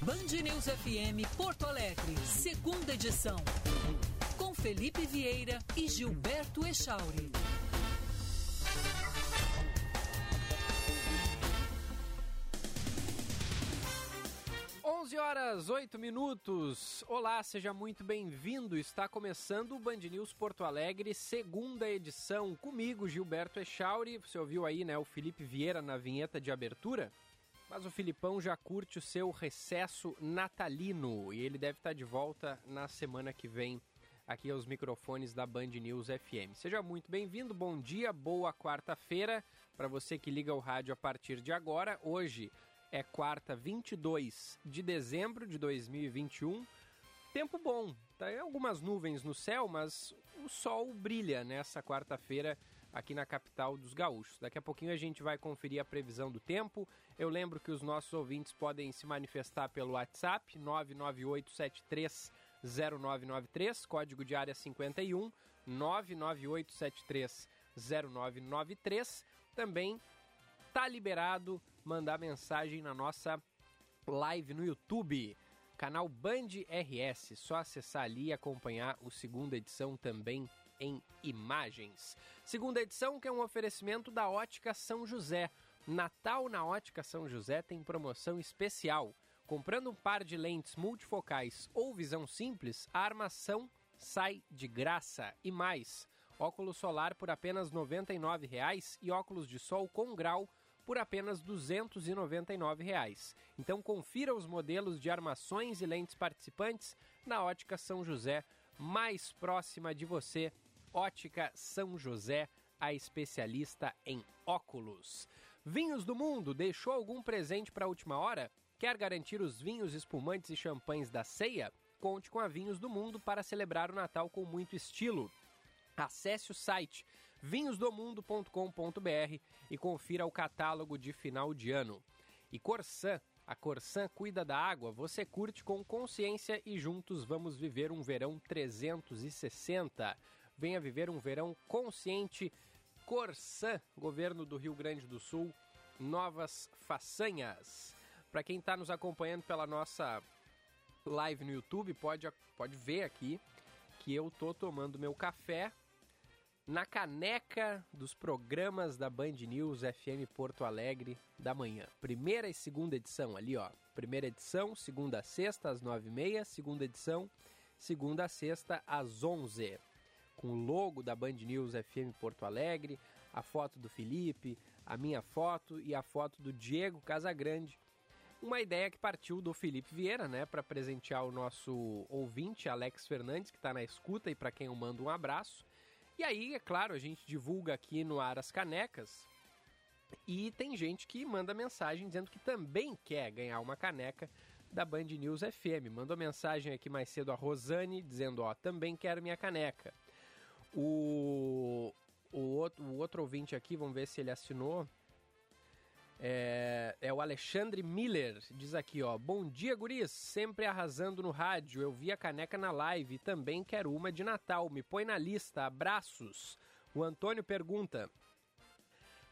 Band News FM Porto Alegre, segunda edição. Com Felipe Vieira e Gilberto Echauri. 11 horas 8 minutos. Olá, seja muito bem-vindo. Está começando o Band News Porto Alegre, segunda edição. Comigo, Gilberto Echauri. Você ouviu aí, né, o Felipe Vieira na vinheta de abertura? Mas o Filipão já curte o seu recesso natalino e ele deve estar de volta na semana que vem aqui aos microfones da Band News FM. Seja muito bem-vindo, bom dia, boa quarta-feira para você que liga o rádio a partir de agora. Hoje, é quarta, 22 de dezembro de 2021. Tempo bom, tá algumas nuvens no céu, mas o sol brilha nessa quarta-feira aqui na capital dos gaúchos. Daqui a pouquinho a gente vai conferir a previsão do tempo. Eu lembro que os nossos ouvintes podem se manifestar pelo WhatsApp 998730993, código de área 51 998730993. Também tá liberado mandar mensagem na nossa live no YouTube, canal Band RS. Só acessar ali e acompanhar o segunda edição também em imagens. Segunda edição que é um oferecimento da Ótica São José. Natal na Ótica São José tem promoção especial. Comprando um par de lentes multifocais ou visão simples, a armação sai de graça. E mais, óculos solar por apenas R$ 99,00 e óculos de sol com grau por apenas 299 reais. Então confira os modelos de armações e lentes participantes na Ótica São José, mais próxima de você. Ótica São José, a especialista em óculos. Vinhos do Mundo deixou algum presente para a última hora? Quer garantir os vinhos espumantes e champanhes da ceia? Conte com a Vinhos do Mundo para celebrar o Natal com muito estilo. Acesse o site vinhosdomundo.com.br e confira o catálogo de final de ano. E Corsan, a Corsan cuida da água, você curte com consciência e juntos vamos viver um verão 360. Venha viver um verão consciente. Corsan, governo do Rio Grande do Sul, novas façanhas. Para quem está nos acompanhando pela nossa live no YouTube, pode, pode ver aqui que eu tô tomando meu café na caneca dos programas da Band News FM Porto Alegre da manhã. Primeira e segunda edição ali, ó. Primeira edição, segunda a sexta às nove e meia, segunda edição, segunda a sexta às onze. Com o logo da Band News FM Porto Alegre, a foto do Felipe, a minha foto e a foto do Diego Casagrande. Uma ideia que partiu do Felipe Vieira, né, para presentear o nosso ouvinte Alex Fernandes, que está na escuta e para quem eu mando um abraço. E aí, é claro, a gente divulga aqui no ar as canecas. E tem gente que manda mensagem dizendo que também quer ganhar uma caneca da Band News FM. Mandou mensagem aqui mais cedo a Rosane dizendo: Ó, também quero minha caneca. O, o, outro, o outro ouvinte aqui, vamos ver se ele assinou. É, é, o Alexandre Miller, diz aqui, ó. Bom dia, guris, sempre arrasando no rádio. Eu vi a caneca na live também quero uma de Natal. Me põe na lista, abraços. O Antônio pergunta: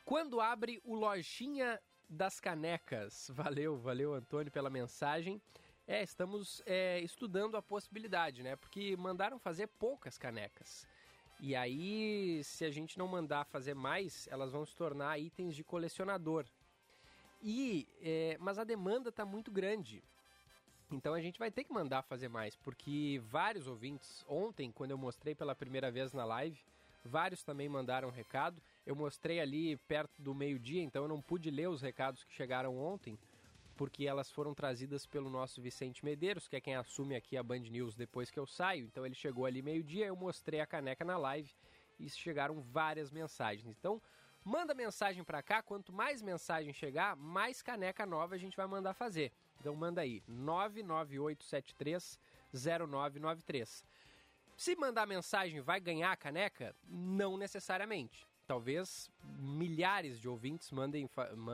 Quando abre o Lojinha das Canecas? Valeu, valeu, Antônio, pela mensagem. É, estamos é, estudando a possibilidade, né? Porque mandaram fazer poucas canecas. E aí, se a gente não mandar fazer mais, elas vão se tornar itens de colecionador. E, é, mas a demanda está muito grande. Então a gente vai ter que mandar fazer mais, porque vários ouvintes, ontem, quando eu mostrei pela primeira vez na live, vários também mandaram recado. Eu mostrei ali perto do meio-dia, então eu não pude ler os recados que chegaram ontem, porque elas foram trazidas pelo nosso Vicente Medeiros, que é quem assume aqui a Band News depois que eu saio. Então ele chegou ali meio-dia, eu mostrei a caneca na live e chegaram várias mensagens. Então, Manda mensagem para cá, quanto mais mensagem chegar, mais caneca nova a gente vai mandar fazer. Então manda aí, 998730993. Se mandar mensagem vai ganhar a caneca? Não necessariamente. Talvez milhares de ouvintes mandem,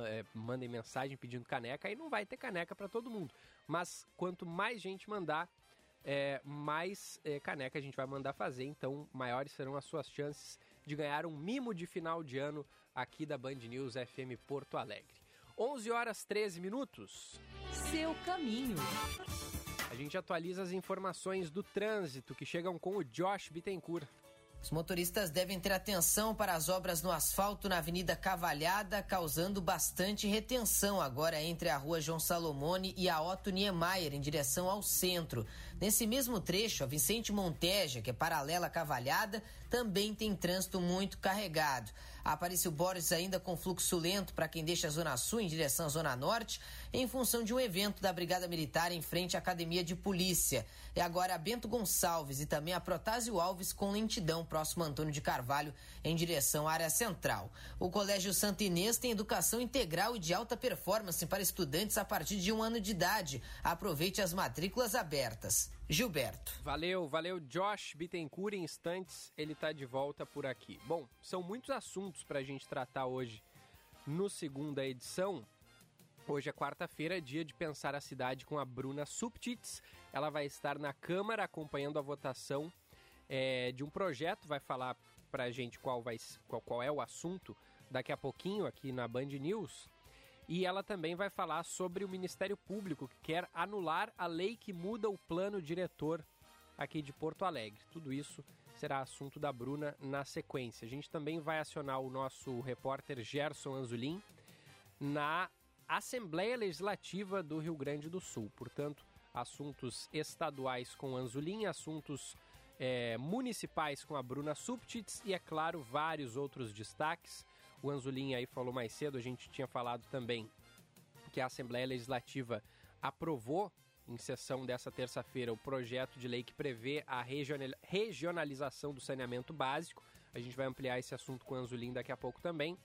é, mandem mensagem pedindo caneca e não vai ter caneca para todo mundo. Mas quanto mais gente mandar, é, mais é, caneca a gente vai mandar fazer, então maiores serão as suas chances de ganhar um mimo de final de ano aqui da Band News FM Porto Alegre. 11 horas 13 minutos. Seu caminho. A gente atualiza as informações do trânsito que chegam com o Josh Bittencourt. Os motoristas devem ter atenção para as obras no asfalto na Avenida Cavalhada, causando bastante retenção agora entre a Rua João Salomone e a Otto Niemeyer, em direção ao centro. Nesse mesmo trecho, a Vicente Monteja, que é paralela à Cavalhada, também tem trânsito muito carregado. A Apareceu Borges ainda com fluxo lento para quem deixa a Zona Sul em direção à Zona Norte, em função de um evento da Brigada Militar em frente à Academia de Polícia. E agora a Bento Gonçalves e também a Protásio Alves com lentidão próximo a Antônio de Carvalho em direção à área central. O Colégio Santo Inês tem educação integral e de alta performance para estudantes a partir de um ano de idade. Aproveite as matrículas abertas. Gilberto. Valeu, valeu, Josh Bittencourt. Em instantes, ele está de volta por aqui. Bom, são muitos assuntos para a gente tratar hoje no segunda edição. Hoje é quarta-feira, dia de pensar a cidade com a Bruna Subtits. Ela vai estar na Câmara acompanhando a votação é, de um projeto, vai falar para a gente qual, vai, qual, qual é o assunto daqui a pouquinho aqui na Band News. E ela também vai falar sobre o Ministério Público, que quer anular a lei que muda o plano diretor aqui de Porto Alegre. Tudo isso será assunto da Bruna na sequência. A gente também vai acionar o nosso repórter Gerson Anzolin na Assembleia Legislativa do Rio Grande do Sul. Portanto, assuntos estaduais com Anzolin, assuntos é, municipais com a Bruna Subtits e, é claro, vários outros destaques. O Anzolin aí falou mais cedo, a gente tinha falado também que a Assembleia Legislativa aprovou em sessão dessa terça-feira o projeto de lei que prevê a regionalização do saneamento básico. A gente vai ampliar esse assunto com o Anzolin daqui a pouco também.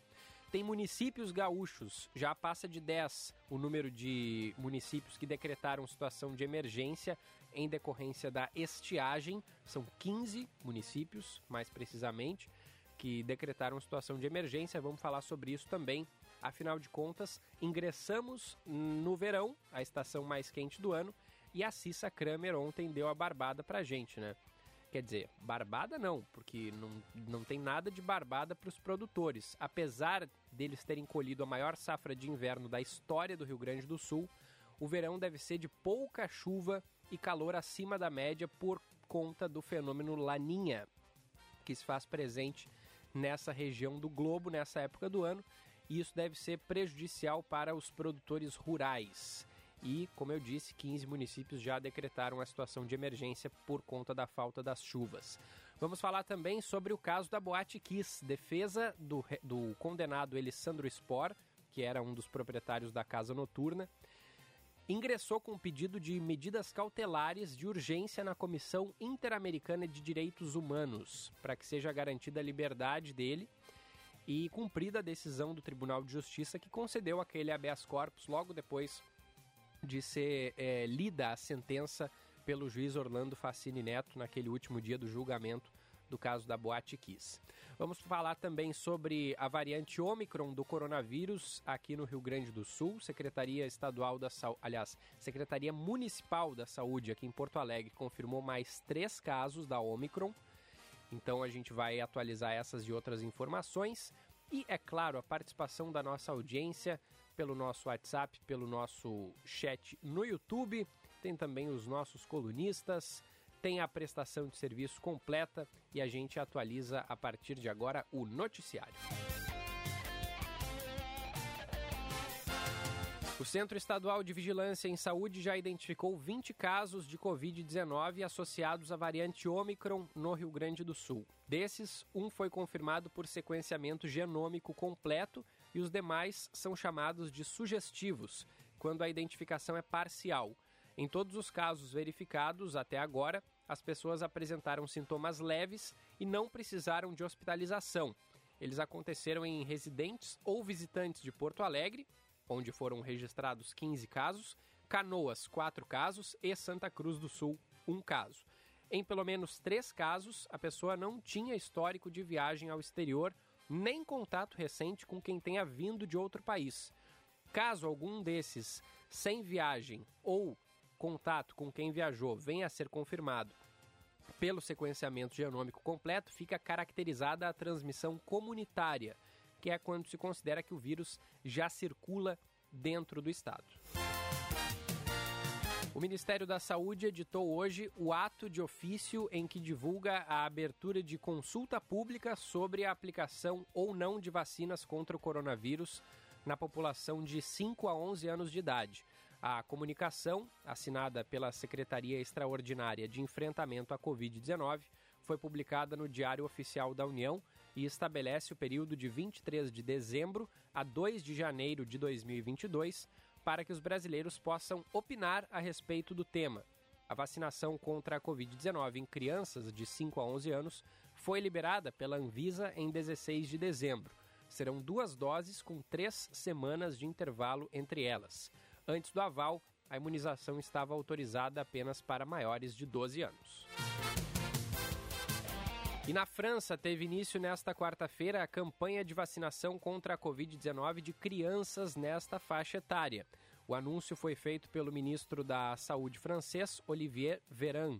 Tem municípios gaúchos, já passa de 10 o número de municípios que decretaram situação de emergência em decorrência da estiagem. São 15 municípios, mais precisamente que decretaram situação de emergência. Vamos falar sobre isso também. Afinal de contas, ingressamos no verão, a estação mais quente do ano, e a Cissa Kramer ontem deu a barbada pra gente, né? Quer dizer, barbada não, porque não, não tem nada de barbada para os produtores. Apesar deles terem colhido a maior safra de inverno da história do Rio Grande do Sul, o verão deve ser de pouca chuva e calor acima da média por conta do fenômeno Laninha, que se faz presente nessa região do globo nessa época do ano, e isso deve ser prejudicial para os produtores rurais. E, como eu disse, 15 municípios já decretaram a situação de emergência por conta da falta das chuvas. Vamos falar também sobre o caso da Boate Kiss, defesa do, do condenado Alessandro Spor, que era um dos proprietários da casa noturna, ingressou com um pedido de medidas cautelares de urgência na Comissão Interamericana de Direitos Humanos, para que seja garantida a liberdade dele e cumprida a decisão do Tribunal de Justiça que concedeu aquele habeas corpus logo depois de ser é, lida a sentença pelo juiz Orlando Facini Neto naquele último dia do julgamento do caso da Boate Kiss. Vamos falar também sobre a variante Ômicron do coronavírus aqui no Rio Grande do Sul. Secretaria Estadual da Saúde, aliás, Secretaria Municipal da Saúde aqui em Porto Alegre confirmou mais três casos da Ômicron. Então a gente vai atualizar essas e outras informações. E, é claro, a participação da nossa audiência pelo nosso WhatsApp, pelo nosso chat no YouTube. Tem também os nossos colunistas tem a prestação de serviço completa e a gente atualiza a partir de agora o noticiário. O Centro Estadual de Vigilância em Saúde já identificou 20 casos de Covid-19 associados à variante Omicron no Rio Grande do Sul. Desses, um foi confirmado por sequenciamento genômico completo e os demais são chamados de sugestivos, quando a identificação é parcial. Em todos os casos verificados até agora, as pessoas apresentaram sintomas leves e não precisaram de hospitalização. Eles aconteceram em residentes ou visitantes de Porto Alegre, onde foram registrados 15 casos, Canoas, 4 casos e Santa Cruz do Sul, 1 caso. Em pelo menos três casos, a pessoa não tinha histórico de viagem ao exterior, nem contato recente com quem tenha vindo de outro país. Caso algum desses sem viagem ou contato com quem viajou venha a ser confirmado pelo sequenciamento genômico completo, fica caracterizada a transmissão comunitária, que é quando se considera que o vírus já circula dentro do estado. O Ministério da Saúde editou hoje o ato de ofício em que divulga a abertura de consulta pública sobre a aplicação ou não de vacinas contra o coronavírus na população de 5 a 11 anos de idade. A comunicação, assinada pela Secretaria Extraordinária de Enfrentamento à Covid-19, foi publicada no Diário Oficial da União e estabelece o período de 23 de dezembro a 2 de janeiro de 2022 para que os brasileiros possam opinar a respeito do tema. A vacinação contra a Covid-19 em crianças de 5 a 11 anos foi liberada pela Anvisa em 16 de dezembro. Serão duas doses com três semanas de intervalo entre elas. Antes do aval, a imunização estava autorizada apenas para maiores de 12 anos. E na França teve início nesta quarta-feira a campanha de vacinação contra a Covid-19 de crianças nesta faixa etária. O anúncio foi feito pelo ministro da Saúde francês, Olivier Véran.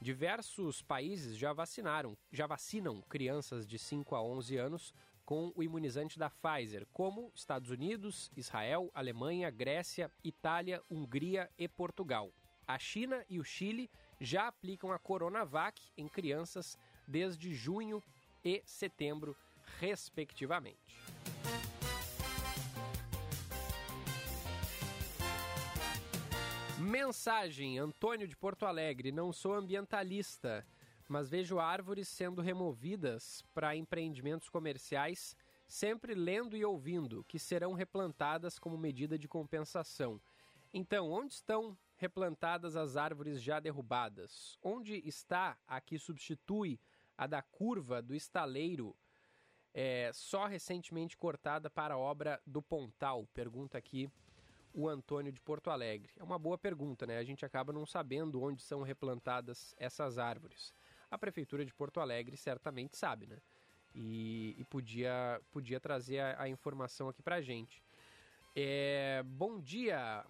Diversos países já vacinaram, já vacinam crianças de 5 a 11 anos com o imunizante da Pfizer, como Estados Unidos, Israel, Alemanha, Grécia, Itália, Hungria e Portugal. A China e o Chile já aplicam a Coronavac em crianças desde junho e setembro, respectivamente. Mensagem: Antônio de Porto Alegre, não sou ambientalista, mas vejo árvores sendo removidas para empreendimentos comerciais, sempre lendo e ouvindo que serão replantadas como medida de compensação. Então, onde estão replantadas as árvores já derrubadas? Onde está a que substitui a da curva do estaleiro, é, só recentemente cortada para a obra do Pontal? Pergunta aqui o Antônio de Porto Alegre. É uma boa pergunta, né? A gente acaba não sabendo onde são replantadas essas árvores. A Prefeitura de Porto Alegre certamente sabe, né? E, e podia, podia trazer a, a informação aqui pra gente. É, bom dia,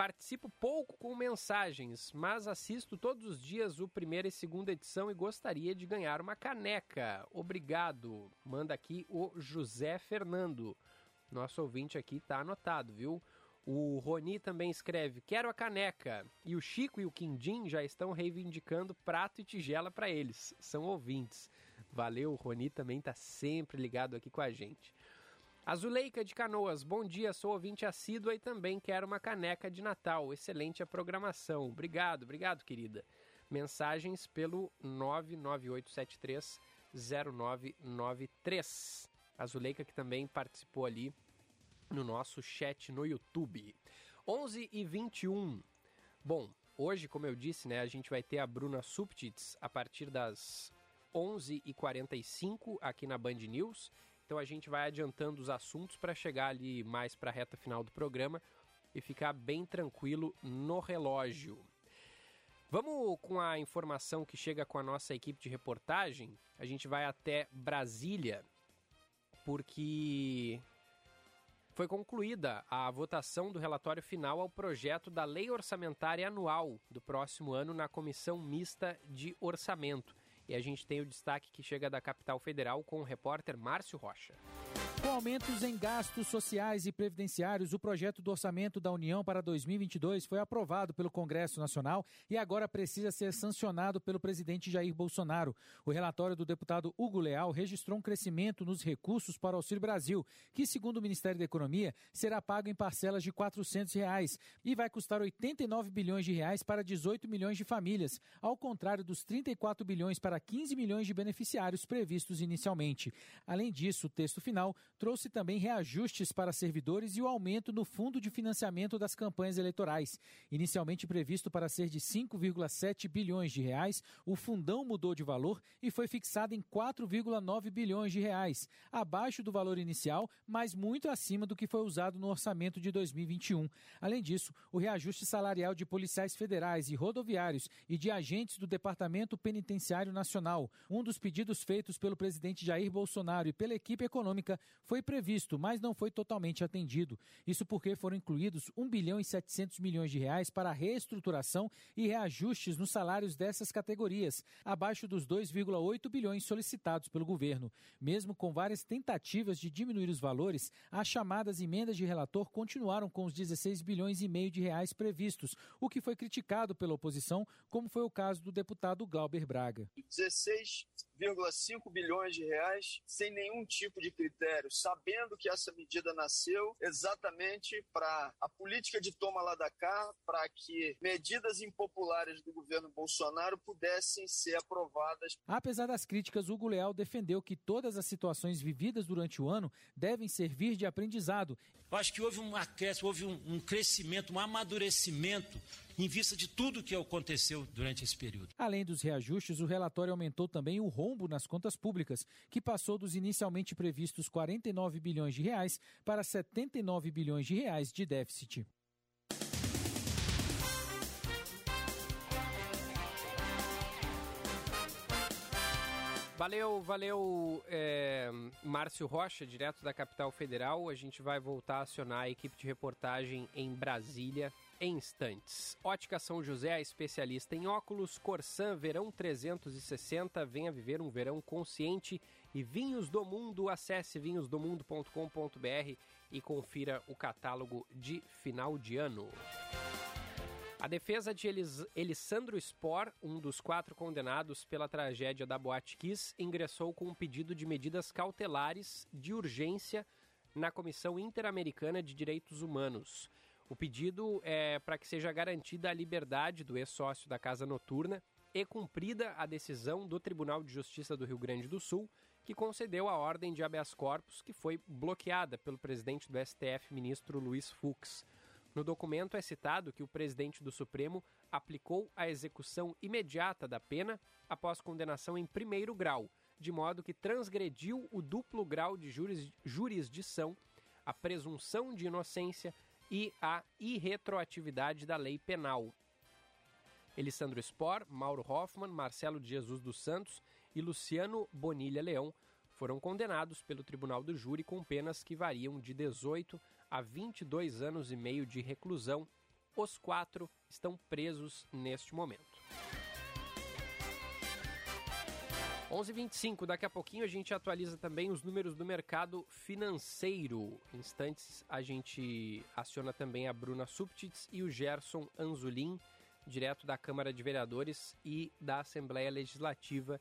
Participo pouco com mensagens, mas assisto todos os dias o primeira e segunda edição e gostaria de ganhar uma caneca. Obrigado. Manda aqui o José Fernando. Nosso ouvinte aqui está anotado, viu? O Roni também escreve: Quero a caneca. E o Chico e o Quindim já estão reivindicando prato e tigela para eles. São ouvintes. Valeu, o Roni também está sempre ligado aqui com a gente. Azuleika de Canoas, bom dia, sou ouvinte assídua e também quero uma caneca de Natal. Excelente a programação. Obrigado, obrigado, querida. Mensagens pelo 998730993. Azuleika que também participou ali no nosso chat no YouTube. 11 e 21. Bom, hoje, como eu disse, né, a gente vai ter a Bruna Subtits a partir das 11h45 aqui na Band News então a gente vai adiantando os assuntos para chegar ali mais para a reta final do programa e ficar bem tranquilo no relógio. Vamos com a informação que chega com a nossa equipe de reportagem. A gente vai até Brasília, porque foi concluída a votação do relatório final ao projeto da Lei Orçamentária Anual do próximo ano na Comissão Mista de Orçamento. E a gente tem o destaque que chega da capital federal com o repórter Márcio Rocha. Com aumentos em gastos sociais e previdenciários, o projeto do orçamento da União para 2022 foi aprovado pelo Congresso Nacional e agora precisa ser sancionado pelo presidente Jair Bolsonaro. O relatório do deputado Hugo Leal registrou um crescimento nos recursos para o Auxílio Brasil, que, segundo o Ministério da Economia, será pago em parcelas de 400 reais e vai custar 89 bilhões de reais para 18 milhões de famílias, ao contrário dos 34 bilhões para 15 milhões de beneficiários previstos inicialmente. Além disso, o texto final trouxe também reajustes para servidores e o aumento no fundo de financiamento das campanhas eleitorais. Inicialmente previsto para ser de 5,7 bilhões de reais, o fundão mudou de valor e foi fixado em 4,9 bilhões de reais, abaixo do valor inicial, mas muito acima do que foi usado no orçamento de 2021. Além disso, o reajuste salarial de policiais federais e rodoviários e de agentes do Departamento Penitenciário Nacional, um dos pedidos feitos pelo presidente Jair Bolsonaro e pela equipe econômica, foi previsto, mas não foi totalmente atendido. Isso porque foram incluídos 1 bilhão e 700 milhões de reais para reestruturação e reajustes nos salários dessas categorias, abaixo dos 2,8 bilhões solicitados pelo governo. Mesmo com várias tentativas de diminuir os valores, as chamadas emendas de relator continuaram com os 16 bilhões e meio de reais previstos, o que foi criticado pela oposição, como foi o caso do deputado Glauber Braga. 16,5 bilhões de reais sem nenhum tipo de critério, sabendo que essa medida nasceu exatamente para a política de toma lá da cá, para que medidas impopulares do governo Bolsonaro pudessem ser aprovadas. Apesar das críticas, Hugo Leal defendeu que todas as situações vividas durante o ano devem servir de aprendizado. Eu acho que houve um acréscimo, houve um, um crescimento, um amadurecimento em vista de tudo que aconteceu durante esse período. Além dos reajustes, o relatório aumentou também o rombo nas contas públicas, que passou dos inicialmente previstos 49 bilhões de reais para 79 bilhões de reais de déficit. Valeu, valeu, é, Márcio Rocha, direto da capital federal. A gente vai voltar a acionar a equipe de reportagem em Brasília em instantes. Ótica São José, especialista em óculos, Corsan Verão 360. Venha viver um verão consciente. E Vinhos do Mundo, acesse vinhosdomundo.com.br e confira o catálogo de final de ano. A defesa de Elis Elissandro Spor, um dos quatro condenados pela tragédia da Boate Kiss, ingressou com um pedido de medidas cautelares de urgência na Comissão Interamericana de Direitos Humanos. O pedido é para que seja garantida a liberdade do ex-sócio da Casa Noturna e cumprida a decisão do Tribunal de Justiça do Rio Grande do Sul, que concedeu a ordem de habeas corpus que foi bloqueada pelo presidente do STF, ministro Luiz Fux. No documento é citado que o presidente do Supremo aplicou a execução imediata da pena após condenação em primeiro grau, de modo que transgrediu o duplo grau de juris, jurisdição, a presunção de inocência e a irretroatividade da lei penal. Elissandro Spor, Mauro Hoffman, Marcelo de Jesus dos Santos e Luciano Bonilha Leão foram condenados pelo Tribunal do Júri com penas que variam de 18 a 22 anos e meio de reclusão. Os quatro estão presos neste momento. 11:25. Daqui a pouquinho a gente atualiza também os números do mercado financeiro. Em instantes a gente aciona também a Bruna Subtits e o Gerson Anzulin, direto da Câmara de Vereadores e da Assembleia Legislativa,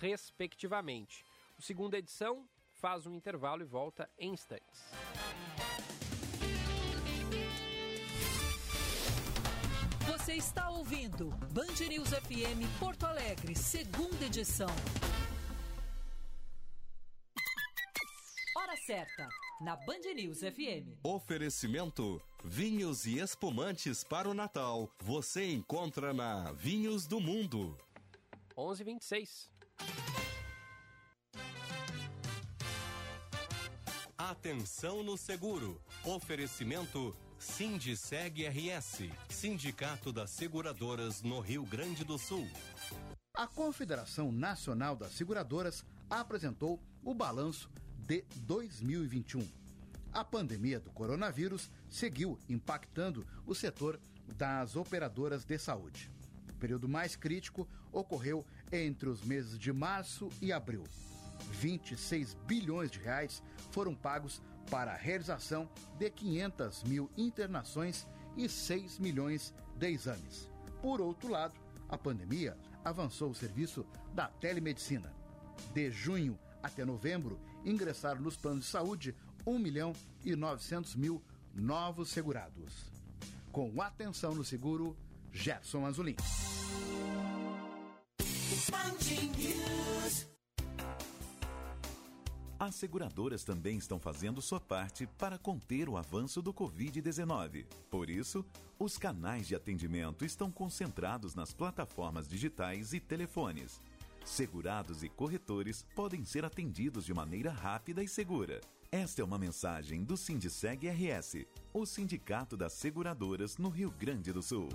respectivamente. O segunda edição faz um intervalo e volta em instantes. Você está ouvindo Band News FM Porto Alegre, segunda edição. Hora certa, na Band News FM. Oferecimento: vinhos e espumantes para o Natal. Você encontra na Vinhos do Mundo. 11:26. Atenção no seguro. Oferecimento Sindiceg RS, Sindicato das Seguradoras no Rio Grande do Sul. A Confederação Nacional das Seguradoras apresentou o balanço de 2021. A pandemia do coronavírus seguiu impactando o setor das operadoras de saúde. O período mais crítico ocorreu entre os meses de março e abril. 26 bilhões de reais foram pagos para a realização de 500 mil internações e 6 milhões de exames. Por outro lado, a pandemia avançou o serviço da telemedicina. De junho até novembro, ingressaram nos planos de saúde 1 milhão e 900 mil novos segurados. Com atenção no seguro, Gerson Azulin. As seguradoras também estão fazendo sua parte para conter o avanço do Covid-19. Por isso, os canais de atendimento estão concentrados nas plataformas digitais e telefones. Segurados e corretores podem ser atendidos de maneira rápida e segura. Esta é uma mensagem do Sindiceg RS, o Sindicato das Seguradoras no Rio Grande do Sul.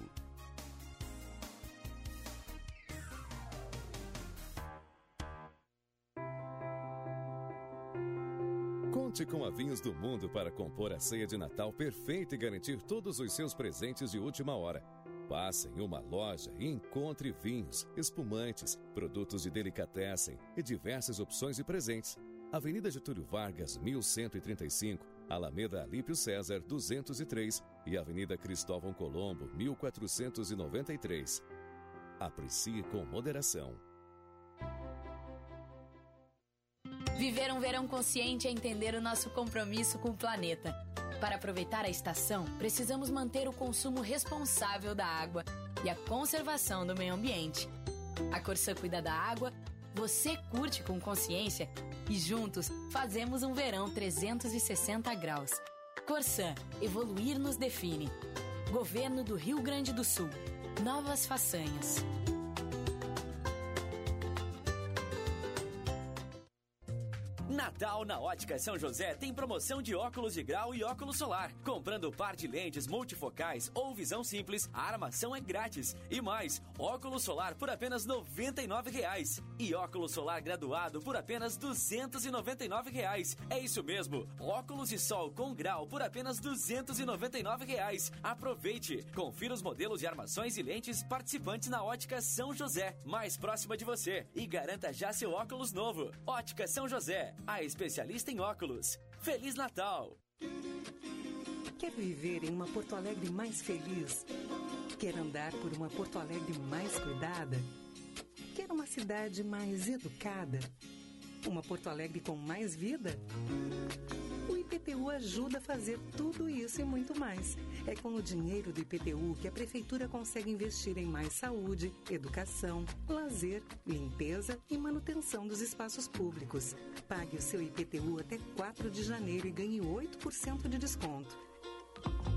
Conte com a Vinhos do Mundo para compor a ceia de Natal perfeita e garantir todos os seus presentes de última hora. Passe em uma loja e encontre vinhos, espumantes, produtos de delicatessen e diversas opções de presentes. Avenida Getúlio Vargas, 1135, Alameda Alípio César, 203 e Avenida Cristóvão Colombo, 1493. Aprecie com moderação. Viver um verão consciente é entender o nosso compromisso com o planeta. Para aproveitar a estação, precisamos manter o consumo responsável da água e a conservação do meio ambiente. A Corsã cuida da água, você curte com consciência e juntos fazemos um verão 360 graus. Corsã, evoluir nos define. Governo do Rio Grande do Sul. Novas façanhas. Natal na Ótica São José tem promoção de óculos de grau e óculos solar. Comprando par de lentes multifocais ou visão simples, a armação é grátis. E mais, óculos solar por apenas R$ 99,00. E óculos solar graduado por apenas R$ 299,00. É isso mesmo, óculos de sol com grau por apenas R$ 299,00. Aproveite! Confira os modelos de armações e lentes participantes na Ótica São José, mais próxima de você. E garanta já seu óculos novo. Ótica São José a especialista em óculos. Feliz Natal! Quer viver em uma Porto Alegre mais feliz? Quer andar por uma Porto Alegre mais cuidada? Quer uma cidade mais educada? Uma Porto Alegre com mais vida? IPTU ajuda a fazer tudo isso e muito mais. É com o dinheiro do IPTU que a Prefeitura consegue investir em mais saúde, educação, lazer, limpeza e manutenção dos espaços públicos. Pague o seu IPTU até 4 de janeiro e ganhe 8% de desconto.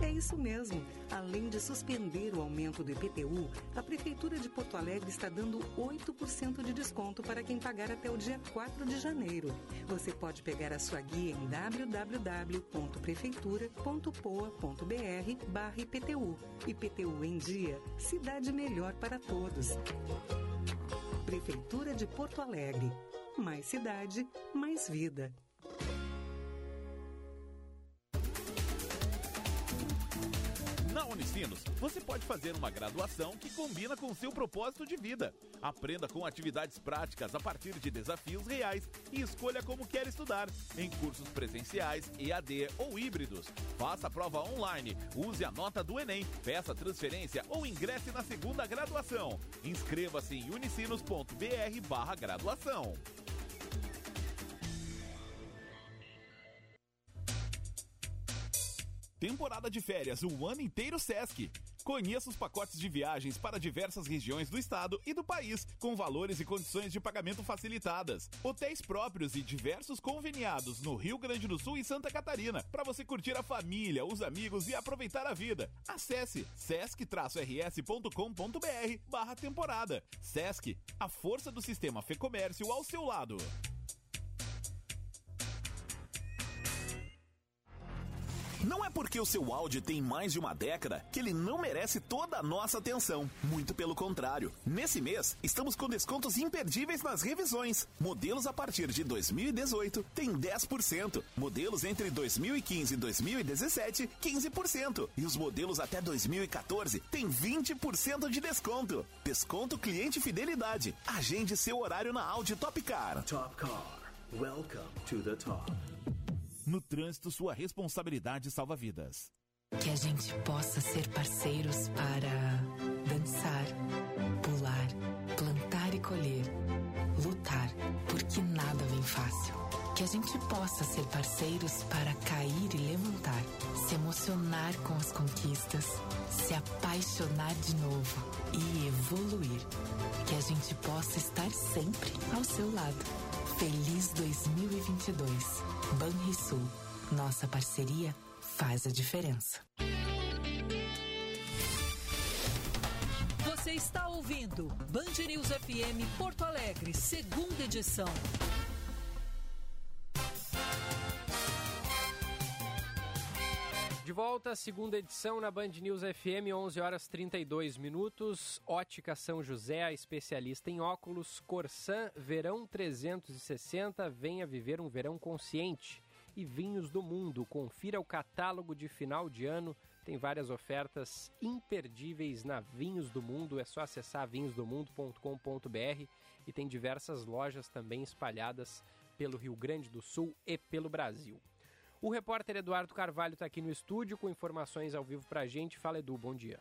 É isso mesmo. Além de suspender o aumento do IPTU, a Prefeitura de Porto Alegre está dando 8% de desconto para quem pagar até o dia 4 de janeiro. Você pode pegar a sua guia em www.prefeitura.poa.br IPTU. IPTU em dia. Cidade melhor para todos. Prefeitura de Porto Alegre. Mais cidade, mais vida. Unicinos, você pode fazer uma graduação que combina com seu propósito de vida. Aprenda com atividades práticas a partir de desafios reais e escolha como quer estudar, em cursos presenciais, EAD ou híbridos. Faça a prova online, use a nota do Enem, peça transferência ou ingresse na segunda graduação. Inscreva-se em unicinos.br graduação. Temporada de férias o ano inteiro Sesc. Conheça os pacotes de viagens para diversas regiões do estado e do país, com valores e condições de pagamento facilitadas. Hotéis próprios e diversos conveniados no Rio Grande do Sul e Santa Catarina, para você curtir a família, os amigos e aproveitar a vida. Acesse sesc-rs.com.br barra temporada. Sesc, a força do sistema Fê Comércio ao seu lado. Não é porque o seu Audi tem mais de uma década que ele não merece toda a nossa atenção. Muito pelo contrário. Nesse mês, estamos com descontos imperdíveis nas revisões. Modelos a partir de 2018 tem 10%. Modelos entre 2015 e 2017, 15%. E os modelos até 2014 tem 20% de desconto. Desconto cliente fidelidade. Agende seu horário na Audi Top Car. Top Car. Welcome to the top. No trânsito, sua responsabilidade salva vidas. Que a gente possa ser parceiros para dançar, pular, plantar e colher, lutar, porque nada vem fácil. Que a gente possa ser parceiros para cair e levantar, se emocionar com as conquistas, se apaixonar de novo e evoluir. Que a gente possa estar sempre ao seu lado. Feliz 2022. Banrisul. Nossa parceria faz a diferença. Você está ouvindo Band News FM Porto Alegre, segunda edição. De volta, segunda edição na Band News FM, 11 horas 32 minutos. Ótica São José, a especialista em óculos. Corsan, verão 360, venha viver um verão consciente. e vinhos do mundo. Confira o catálogo de final de ano. Tem várias ofertas imperdíveis na Vinhos do Mundo. É só acessar vinhosdomundo.com.br e tem diversas lojas também espalhadas pelo Rio Grande do Sul e pelo Brasil. O repórter Eduardo Carvalho está aqui no estúdio com informações ao vivo para a gente. Fala, Edu, bom dia.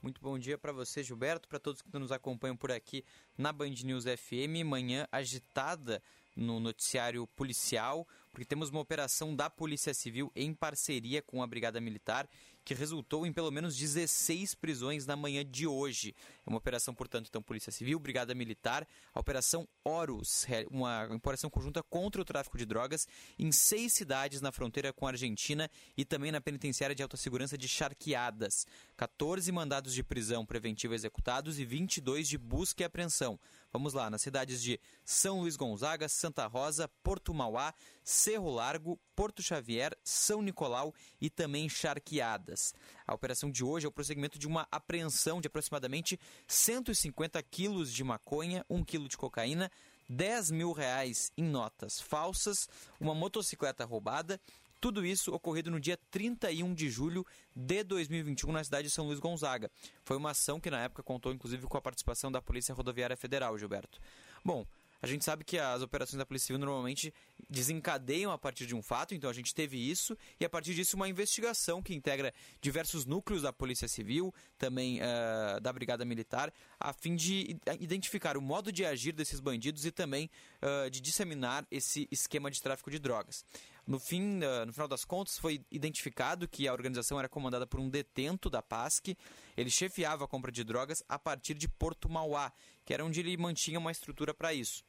Muito bom dia para você, Gilberto, para todos que nos acompanham por aqui na Band News FM. Manhã agitada no noticiário policial, porque temos uma operação da Polícia Civil em parceria com a Brigada Militar que resultou em pelo menos 16 prisões na manhã de hoje. É uma operação, portanto, então Polícia Civil, Brigada Militar, a Operação Horus, uma operação conjunta contra o tráfico de drogas em seis cidades na fronteira com a Argentina e também na penitenciária de alta segurança de Charqueadas. 14 mandados de prisão preventiva executados e 22 de busca e apreensão. Vamos lá, nas cidades de São Luís Gonzaga, Santa Rosa, Porto Mauá, Cerro Largo, Porto Xavier, São Nicolau e também Charqueadas. A operação de hoje é o prosseguimento de uma apreensão de aproximadamente 150 quilos de maconha, 1 quilo de cocaína, 10 mil reais em notas falsas, uma motocicleta roubada tudo isso ocorrido no dia 31 de julho de 2021 na cidade de São Luís Gonzaga. Foi uma ação que na época contou inclusive com a participação da Polícia Rodoviária Federal, Gilberto. Bom, a gente sabe que as operações da Polícia Civil normalmente desencadeiam a partir de um fato, então a gente teve isso, e a partir disso uma investigação que integra diversos núcleos da Polícia Civil, também uh, da Brigada Militar, a fim de identificar o modo de agir desses bandidos e também uh, de disseminar esse esquema de tráfico de drogas. No, fim, uh, no final das contas, foi identificado que a organização era comandada por um detento da PASC. Ele chefiava a compra de drogas a partir de Porto Mauá, que era onde ele mantinha uma estrutura para isso.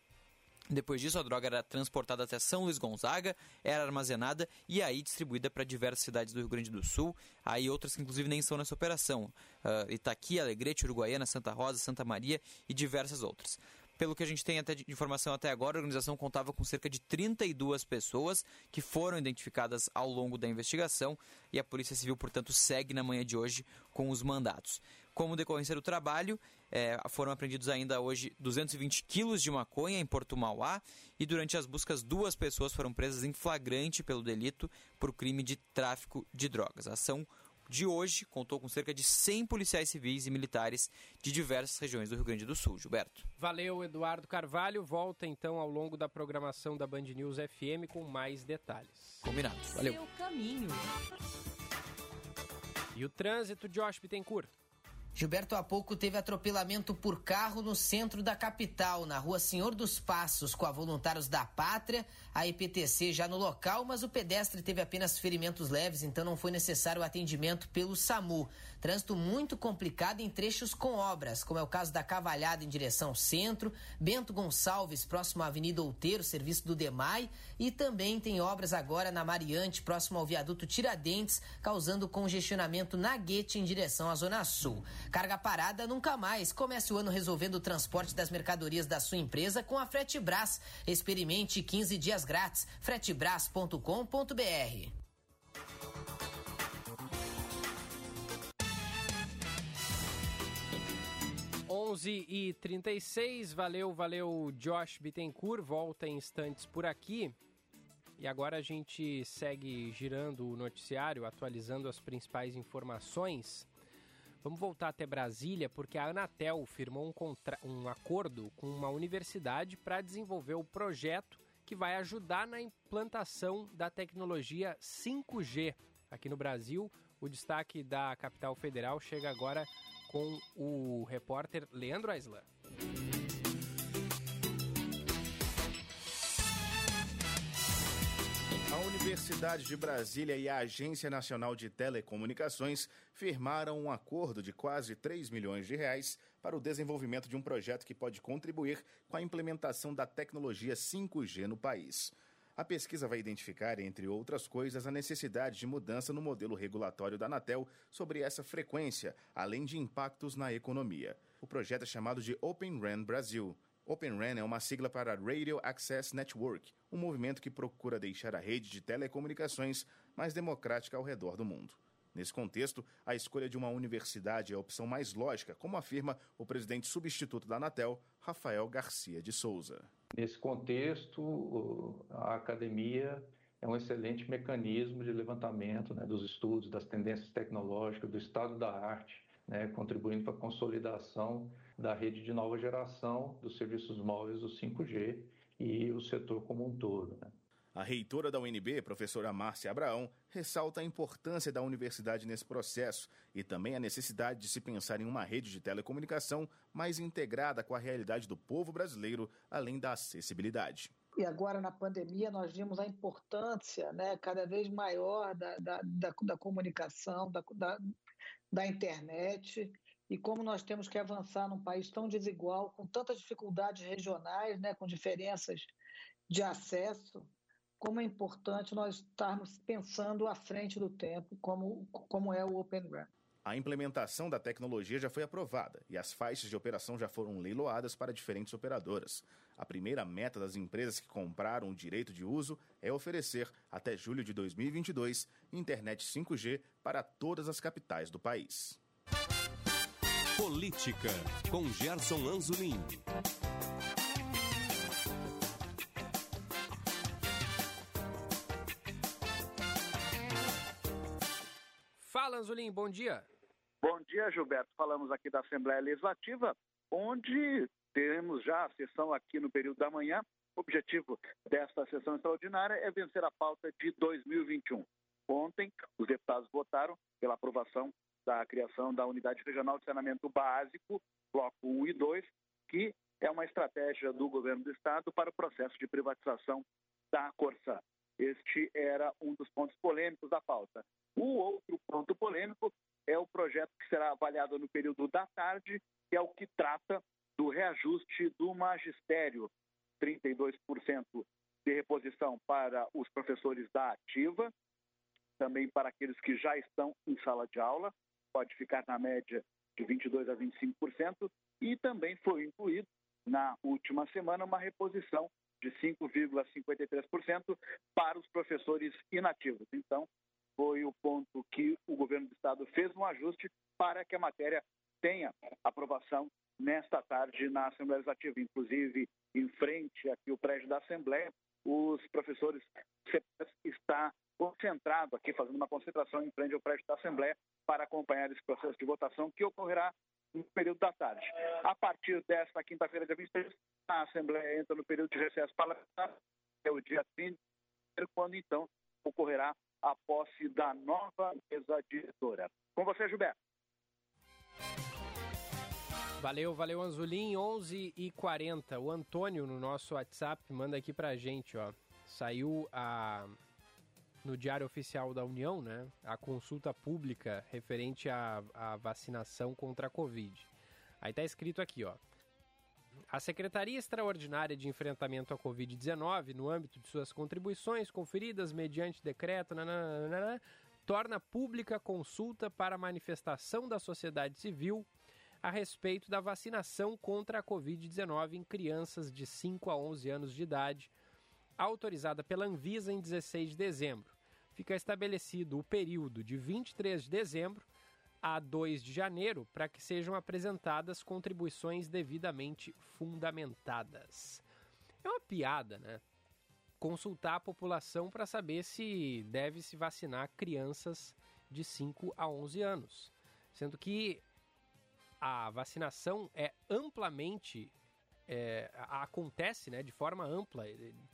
Depois disso, a droga era transportada até São Luís Gonzaga, era armazenada e aí distribuída para diversas cidades do Rio Grande do Sul, aí outras que inclusive nem estão nessa operação. Uh, Itaqui, Alegrete, Uruguaiana, Santa Rosa, Santa Maria e diversas outras. Pelo que a gente tem até de informação até agora, a organização contava com cerca de 32 pessoas que foram identificadas ao longo da investigação e a Polícia Civil, portanto, segue na manhã de hoje com os mandatos. Como decorrência do trabalho, é, foram apreendidos ainda hoje 220 quilos de maconha em Porto Mauá e durante as buscas duas pessoas foram presas em flagrante pelo delito por crime de tráfico de drogas. A ação de hoje contou com cerca de 100 policiais civis e militares de diversas regiões do Rio Grande do Sul. Gilberto. Valeu, Eduardo Carvalho. Volta então ao longo da programação da Band News FM com mais detalhes. Combinado. Valeu. Seu caminho. E o trânsito, Josh Bittencourt. Gilberto há pouco teve atropelamento por carro no centro da capital, na rua Senhor dos Passos, com a Voluntários da Pátria, a IPTC já no local, mas o pedestre teve apenas ferimentos leves, então não foi necessário o atendimento pelo SAMU. Trânsito muito complicado em trechos com obras, como é o caso da Cavalhada em direção centro, Bento Gonçalves, próximo à Avenida Outeiro, serviço do DEMAI, e também tem obras agora na Mariante, próximo ao viaduto Tiradentes, causando congestionamento na Guete em direção à Zona Sul. Carga parada nunca mais. Comece o ano resolvendo o transporte das mercadorias da sua empresa com a Frete Brás. Experimente 15 dias grátis. fretebras.com.br. Onze e 36 valeu, valeu Josh Bittencourt, volta em instantes por aqui. E agora a gente segue girando o noticiário, atualizando as principais informações. Vamos voltar até Brasília, porque a Anatel firmou um, contra... um acordo com uma universidade para desenvolver o projeto que vai ajudar na implantação da tecnologia 5G aqui no Brasil. O destaque da capital federal chega agora com o repórter Leandro Aislan. A Universidade de Brasília e a Agência Nacional de Telecomunicações firmaram um acordo de quase 3 milhões de reais para o desenvolvimento de um projeto que pode contribuir com a implementação da tecnologia 5G no país. A pesquisa vai identificar, entre outras coisas, a necessidade de mudança no modelo regulatório da Anatel sobre essa frequência, além de impactos na economia. O projeto é chamado de Open RAN Brasil. Open RAN é uma sigla para Radio Access Network, um movimento que procura deixar a rede de telecomunicações mais democrática ao redor do mundo. Nesse contexto, a escolha de uma universidade é a opção mais lógica, como afirma o presidente substituto da Anatel, Rafael Garcia de Souza. Nesse contexto, a academia é um excelente mecanismo de levantamento né, dos estudos, das tendências tecnológicas, do estado da arte, né, contribuindo para a consolidação da rede de nova geração dos serviços móveis do 5G e o setor como um todo. Né. A reitora da UNB, professora Márcia Abraão, ressalta a importância da universidade nesse processo e também a necessidade de se pensar em uma rede de telecomunicação mais integrada com a realidade do povo brasileiro, além da acessibilidade. E agora, na pandemia, nós vimos a importância né, cada vez maior da, da, da, da comunicação, da, da, da internet, e como nós temos que avançar num país tão desigual, com tantas dificuldades regionais, né, com diferenças de acesso como é importante nós estarmos pensando à frente do tempo, como, como é o Open RAN. A implementação da tecnologia já foi aprovada e as faixas de operação já foram leiloadas para diferentes operadoras. A primeira meta das empresas que compraram o direito de uso é oferecer, até julho de 2022, internet 5G para todas as capitais do país. Política, com Gerson Anzolin. Fala, Anzolim, bom dia. Bom dia, Gilberto. Falamos aqui da Assembleia Legislativa, onde teremos já a sessão aqui no período da manhã. O objetivo desta sessão extraordinária é vencer a pauta de 2021. Ontem, os deputados votaram pela aprovação da criação da Unidade Regional de Saneamento Básico, Bloco 1 e 2, que é uma estratégia do governo do Estado para o processo de privatização da Corsã. Este era um dos pontos polêmicos da pauta. O outro ponto polêmico é o projeto que será avaliado no período da tarde, que é o que trata do reajuste do magistério, 32% de reposição para os professores da ativa, também para aqueles que já estão em sala de aula, pode ficar na média de 22% a 25%, e também foi incluído na última semana uma reposição de 5,53% para os professores inativos. Então, foi o ponto que o governo do estado fez um ajuste para que a matéria tenha aprovação nesta tarde na Assembleia Legislativa. Inclusive, em frente aqui ao prédio da Assembleia, os professores está concentrado aqui, fazendo uma concentração em frente ao prédio da Assembleia para acompanhar esse processo de votação que ocorrerá no período da tarde. A partir desta quinta-feira, dia 23, a Assembleia entra no período de recesso parlamentar, é o dia 30, quando então ocorrerá a posse da nova mesa diretora. Com você, Gilberto. Valeu, valeu, Anzulim. 11 e 40 O Antônio, no nosso WhatsApp, manda aqui pra gente, ó. Saiu a no Diário Oficial da União, né, a consulta pública referente à, à vacinação contra a Covid. Aí tá escrito aqui, ó. A Secretaria Extraordinária de Enfrentamento à Covid-19, no âmbito de suas contribuições conferidas mediante decreto, nananana, torna pública consulta para manifestação da sociedade civil a respeito da vacinação contra a Covid-19 em crianças de 5 a 11 anos de idade, autorizada pela Anvisa em 16 de dezembro. Fica estabelecido o período de 23 de dezembro a 2 de janeiro para que sejam apresentadas contribuições devidamente fundamentadas. É uma piada, né? Consultar a população para saber se deve se vacinar crianças de 5 a 11 anos, sendo que a vacinação é amplamente é, acontece né, de forma ampla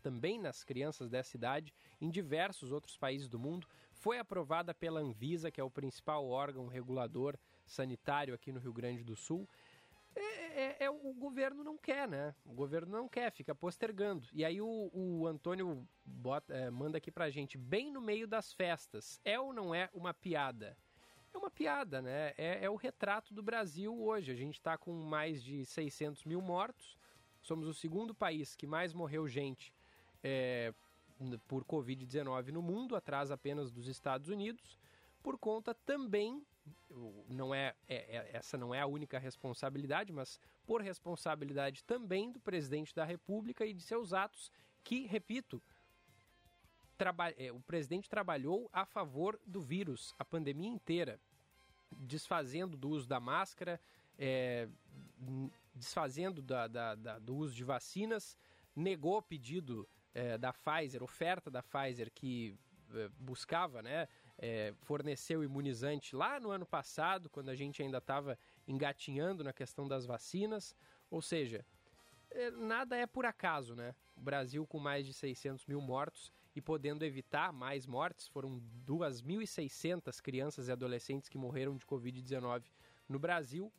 também nas crianças dessa idade em diversos outros países do mundo foi aprovada pela Anvisa, que é o principal órgão regulador sanitário aqui no Rio Grande do Sul. É, é, é, o governo não quer, né? O governo não quer, fica postergando. E aí o, o Antônio bota, é, manda aqui pra gente, bem no meio das festas. É ou não é uma piada? É uma piada, né? É, é o retrato do Brasil hoje. A gente está com mais de 600 mil mortos. Somos o segundo país que mais morreu gente é, por Covid-19 no mundo, atrás apenas dos Estados Unidos, por conta também, não é, é, é, essa não é a única responsabilidade, mas por responsabilidade também do presidente da República e de seus atos, que, repito, é, o presidente trabalhou a favor do vírus a pandemia inteira, desfazendo do uso da máscara, é, desfazendo da, da, da, do uso de vacinas, negou pedido é, da Pfizer, oferta da Pfizer que é, buscava, né, é, fornecer o imunizante lá no ano passado, quando a gente ainda estava engatinhando na questão das vacinas. Ou seja, é, nada é por acaso, né? O Brasil com mais de 600 mil mortos e podendo evitar mais mortes, foram 2.600 crianças e adolescentes que morreram de Covid-19 no Brasil.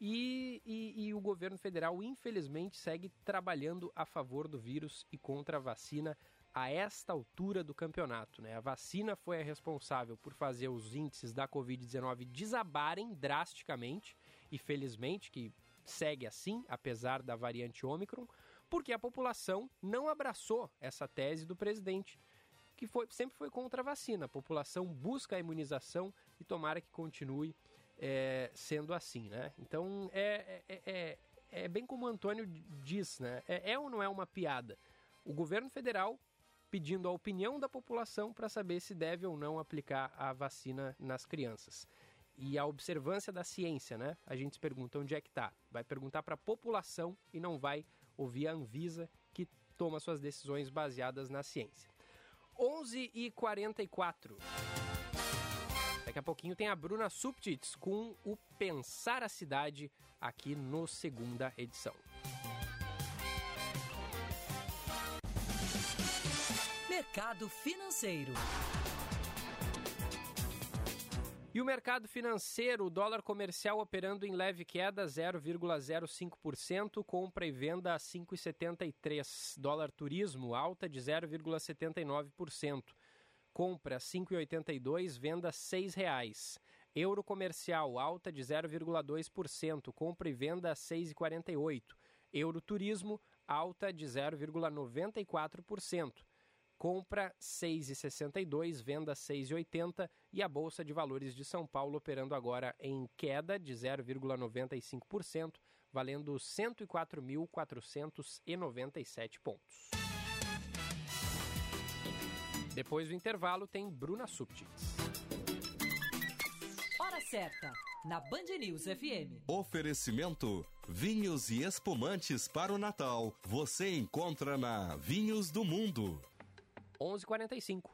E, e, e, o governo federal, infelizmente, segue trabalhando a favor do vírus e contra a vacina a esta altura do campeonato. Né? A vacina foi a responsável por fazer os índices da Covid-19 desabarem drasticamente, e felizmente que segue assim, apesar da variante Ômicron, porque a população não abraçou essa tese do presidente, que foi, sempre foi contra a vacina. A população busca a imunização e tomara que continue é, sendo assim, né? Então é, é, é, é, bem como o Antônio diz, né? É, é ou não é uma piada? O governo federal pedindo a opinião da população para saber se deve ou não aplicar a vacina nas crianças. E a observância da ciência, né? A gente se pergunta onde é que está. Vai perguntar para a população e não vai ouvir a Anvisa que toma suas decisões baseadas na ciência. 11 e 44. Daqui a pouquinho tem a Bruna Subtits com o Pensar a Cidade aqui no segunda edição. Mercado Financeiro. E o mercado financeiro, o dólar comercial operando em leve queda, 0,05%, compra e venda a 5,73. Dólar turismo, alta de 0,79%. Compra 5,82, venda R$ 6,00. Euro comercial, alta de 0,2%, compra e venda a 6,48. Euro turismo, alta de 0,94% compra 6,62, venda 6,80 e a Bolsa de Valores de São Paulo operando agora em queda de 0,95%, valendo 104.497 pontos. Depois do intervalo tem Bruna Subtits. Hora certa, na Band News FM. Oferecimento Vinhos e espumantes para o Natal. Você encontra na Vinhos do Mundo. 11:45.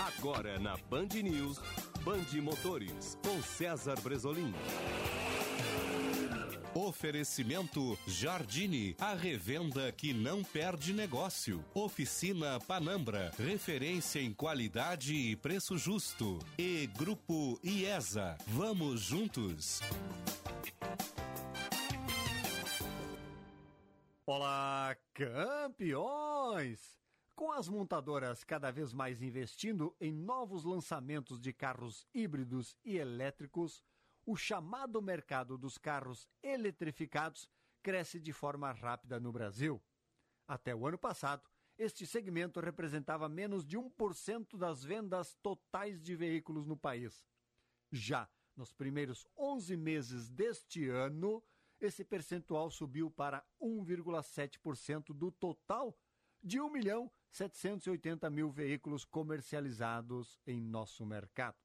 Agora na Band News, Band Motores, com César Bresolim. Oferecimento Jardine, a revenda que não perde negócio. Oficina Panambra, referência em qualidade e preço justo. E Grupo IESA, vamos juntos. Olá, campeões! Com as montadoras cada vez mais investindo em novos lançamentos de carros híbridos e elétricos, o chamado mercado dos carros eletrificados cresce de forma rápida no Brasil. Até o ano passado, este segmento representava menos de 1% das vendas totais de veículos no país. Já nos primeiros 11 meses deste ano, esse percentual subiu para 1,7% do total de 1 milhão 780 mil veículos comercializados em nosso mercado.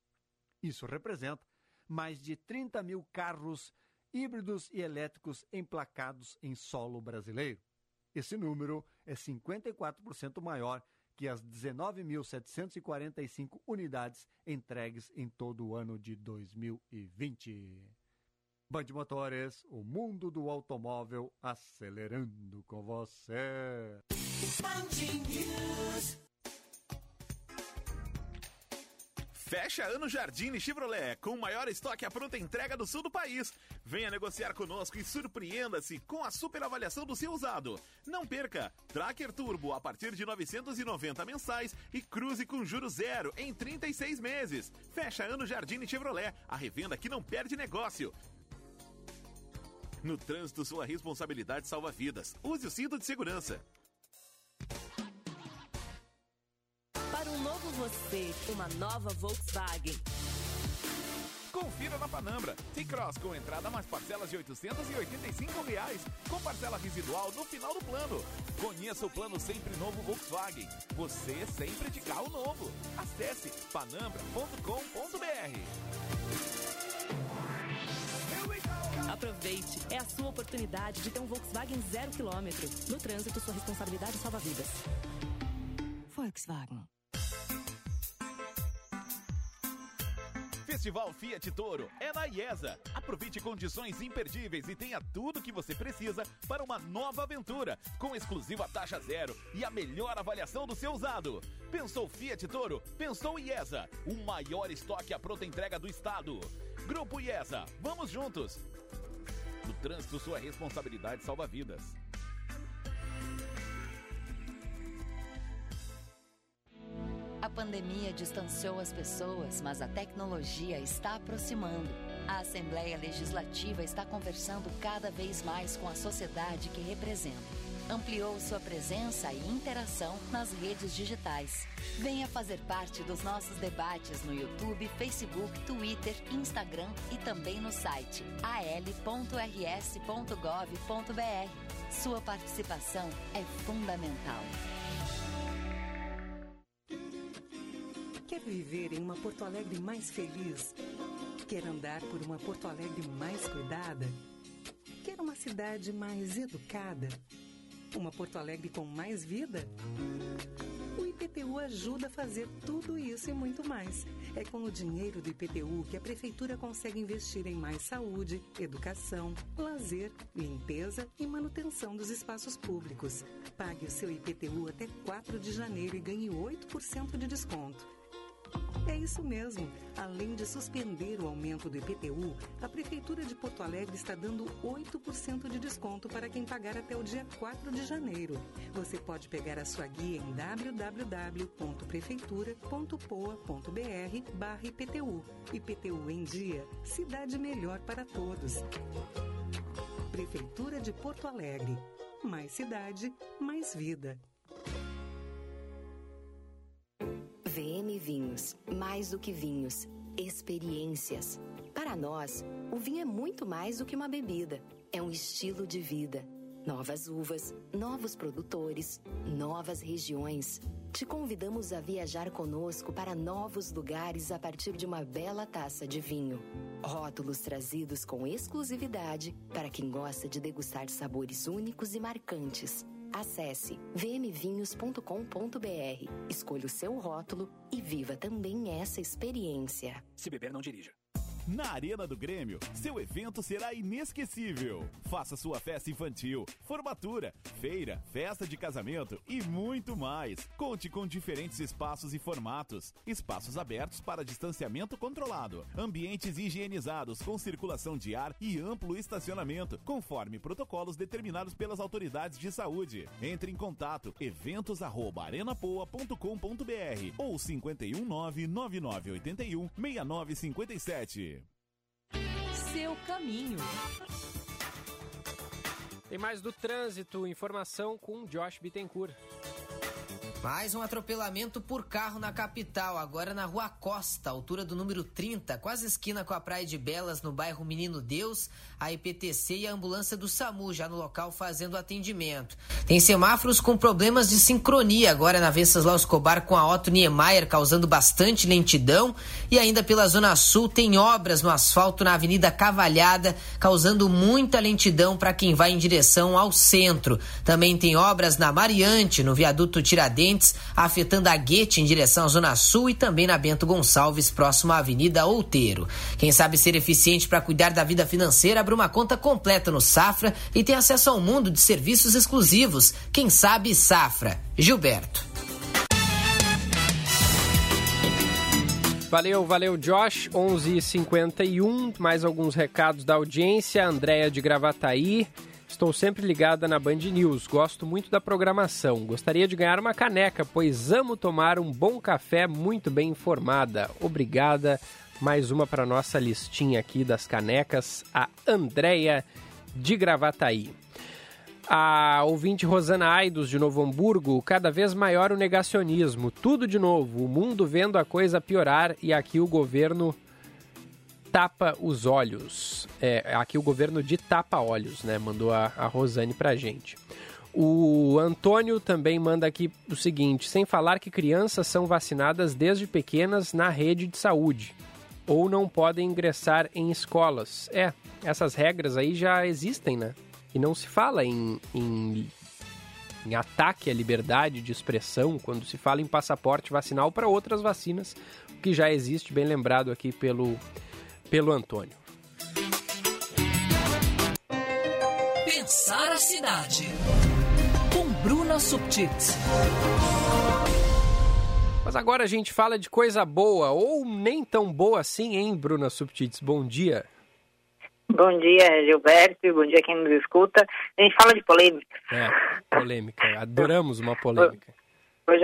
Isso representa mais de 30 mil carros híbridos e elétricos emplacados em solo brasileiro. Esse número é 54% maior que as 19.745 unidades entregues em todo o ano de 2020. Band Motores, o mundo do automóvel acelerando com você. Fecha ano Jardine Chevrolet, com o maior estoque à pronta entrega do sul do país. Venha negociar conosco e surpreenda-se com a super avaliação do seu usado. Não perca! Tracker Turbo a partir de 990 mensais e cruze com juros zero em 36 meses. Fecha ano Jardine Chevrolet, a revenda que não perde negócio. No trânsito, sua responsabilidade salva vidas. Use o cinto de segurança. Para um novo você, uma nova Volkswagen. Confira na Panambra. T-Cross com entrada mais parcelas de 885 reais, com parcela residual no final do plano. Conheça o plano Sempre Novo Volkswagen. Você sempre de carro novo. Acesse panambra.com.br. Aproveite, é a sua oportunidade de ter um Volkswagen zero quilômetro. No trânsito, sua responsabilidade salva vidas. Volkswagen. Festival Fiat Toro é na IESA. Aproveite condições imperdíveis e tenha tudo o que você precisa para uma nova aventura, com exclusiva taxa zero e a melhor avaliação do seu usado. Pensou Fiat Toro? Pensou IESA, o maior estoque à pronta entrega do estado. Grupo IESA, vamos juntos! No trânsito, sua responsabilidade salva vidas. Pandemia distanciou as pessoas, mas a tecnologia está aproximando. A Assembleia Legislativa está conversando cada vez mais com a sociedade que representa. Ampliou sua presença e interação nas redes digitais. Venha fazer parte dos nossos debates no YouTube, Facebook, Twitter, Instagram e também no site al.rs.gov.br. Sua participação é fundamental. Viver em uma Porto Alegre mais feliz? Quer andar por uma Porto Alegre mais cuidada? Quer uma cidade mais educada? Uma Porto Alegre com mais vida? O IPTU ajuda a fazer tudo isso e muito mais. É com o dinheiro do IPTU que a Prefeitura consegue investir em mais saúde, educação, lazer, limpeza e manutenção dos espaços públicos. Pague o seu IPTU até 4 de janeiro e ganhe 8% de desconto. É isso mesmo. Além de suspender o aumento do IPTU, a Prefeitura de Porto Alegre está dando 8% de desconto para quem pagar até o dia 4 de janeiro. Você pode pegar a sua guia em www.prefeitura.poa.br barra IPTU. IPTU em dia, cidade melhor para todos. Prefeitura de Porto Alegre. Mais cidade, mais vida. VM Vinhos, mais do que vinhos, experiências. Para nós, o vinho é muito mais do que uma bebida, é um estilo de vida. Novas uvas, novos produtores, novas regiões. Te convidamos a viajar conosco para novos lugares a partir de uma bela taça de vinho. Rótulos trazidos com exclusividade para quem gosta de degustar sabores únicos e marcantes. Acesse vmvinhos.com.br, escolha o seu rótulo e viva também essa experiência. Se beber, não dirija. Na Arena do Grêmio, seu evento será inesquecível. Faça sua festa infantil, formatura, feira, festa de casamento e muito mais. Conte com diferentes espaços e formatos. Espaços abertos para distanciamento controlado, ambientes higienizados com circulação de ar e amplo estacionamento, conforme protocolos determinados pelas autoridades de saúde. Entre em contato eventos@arenapoa.com.br ou 519 9981 6957 seu caminho. Tem mais do trânsito, informação com Josh Bittencourt. Mais um atropelamento por carro na capital, agora na Rua Costa, altura do número 30, quase esquina com a Praia de Belas, no bairro Menino Deus, a IPTC e a ambulância do SAMU já no local fazendo atendimento. Tem semáforos com problemas de sincronia agora na Venceslau Escobar com a Otto Niemeyer, causando bastante lentidão. E ainda pela Zona Sul tem obras no asfalto na Avenida Cavalhada, causando muita lentidão para quem vai em direção ao centro. Também tem obras na Mariante, no viaduto Tiradentes, afetando a Guete em direção à Zona Sul e também na Bento Gonçalves, próximo à Avenida Outeiro. Quem sabe ser eficiente para cuidar da vida financeira, abra uma conta completa no Safra e tem acesso ao mundo de serviços exclusivos. Quem sabe Safra. Gilberto. Valeu, valeu, Josh. 11:51. Mais alguns recados da audiência. Andréia de Gravataí. Estou sempre ligada na Band News. Gosto muito da programação. Gostaria de ganhar uma caneca, pois amo tomar um bom café muito bem informada. Obrigada. Mais uma para nossa listinha aqui das canecas. A Andréia de Gravataí. A ouvinte Rosana Aidos, de Novo Hamburgo, cada vez maior o negacionismo, tudo de novo, o mundo vendo a coisa piorar e aqui o governo tapa os olhos. É, aqui o governo de tapa olhos, né? Mandou a, a Rosane pra gente. O Antônio também manda aqui o seguinte: sem falar que crianças são vacinadas desde pequenas na rede de saúde. ou não podem ingressar em escolas. É, essas regras aí já existem, né? E não se fala em, em, em ataque à liberdade de expressão quando se fala em passaporte vacinal para outras vacinas, que já existe, bem lembrado aqui pelo, pelo Antônio. Pensar a cidade. Com Bruna Subtits. Mas agora a gente fala de coisa boa, ou nem tão boa assim, hein, Bruna Subtits? Bom dia. Bom dia, Gilberto. Bom dia quem nos escuta. A gente fala de polêmica. É, polêmica. Adoramos uma polêmica. Hoje,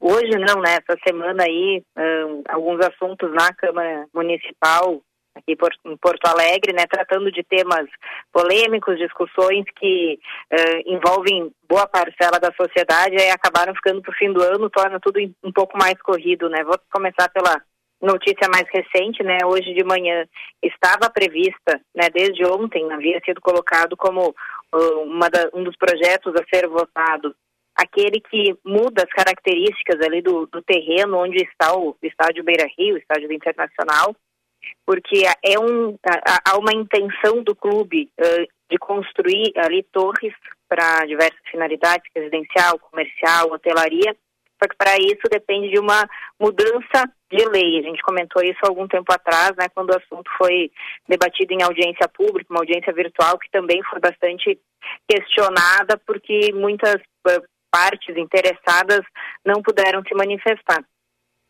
hoje não, né? Essa semana aí, um, alguns assuntos na Câmara Municipal aqui em Porto Alegre, né, tratando de temas polêmicos, discussões que uh, envolvem boa parcela da sociedade e acabaram ficando para o fim do ano, torna tudo um pouco mais corrido, né? Vou começar pela notícia mais recente, né? Hoje de manhã estava prevista, né? Desde ontem havia sido colocado como uh, da, um dos projetos a ser votado aquele que muda as características ali do, do terreno onde está o estádio Beira Rio, o estádio Internacional, porque é um, há uma intenção do clube uh, de construir ali torres para diversas finalidades, residencial, comercial, hotelaria, só que para isso depende de uma mudança de lei. A gente comentou isso algum tempo atrás, né, quando o assunto foi debatido em audiência pública, uma audiência virtual que também foi bastante questionada porque muitas uh, partes interessadas não puderam se manifestar.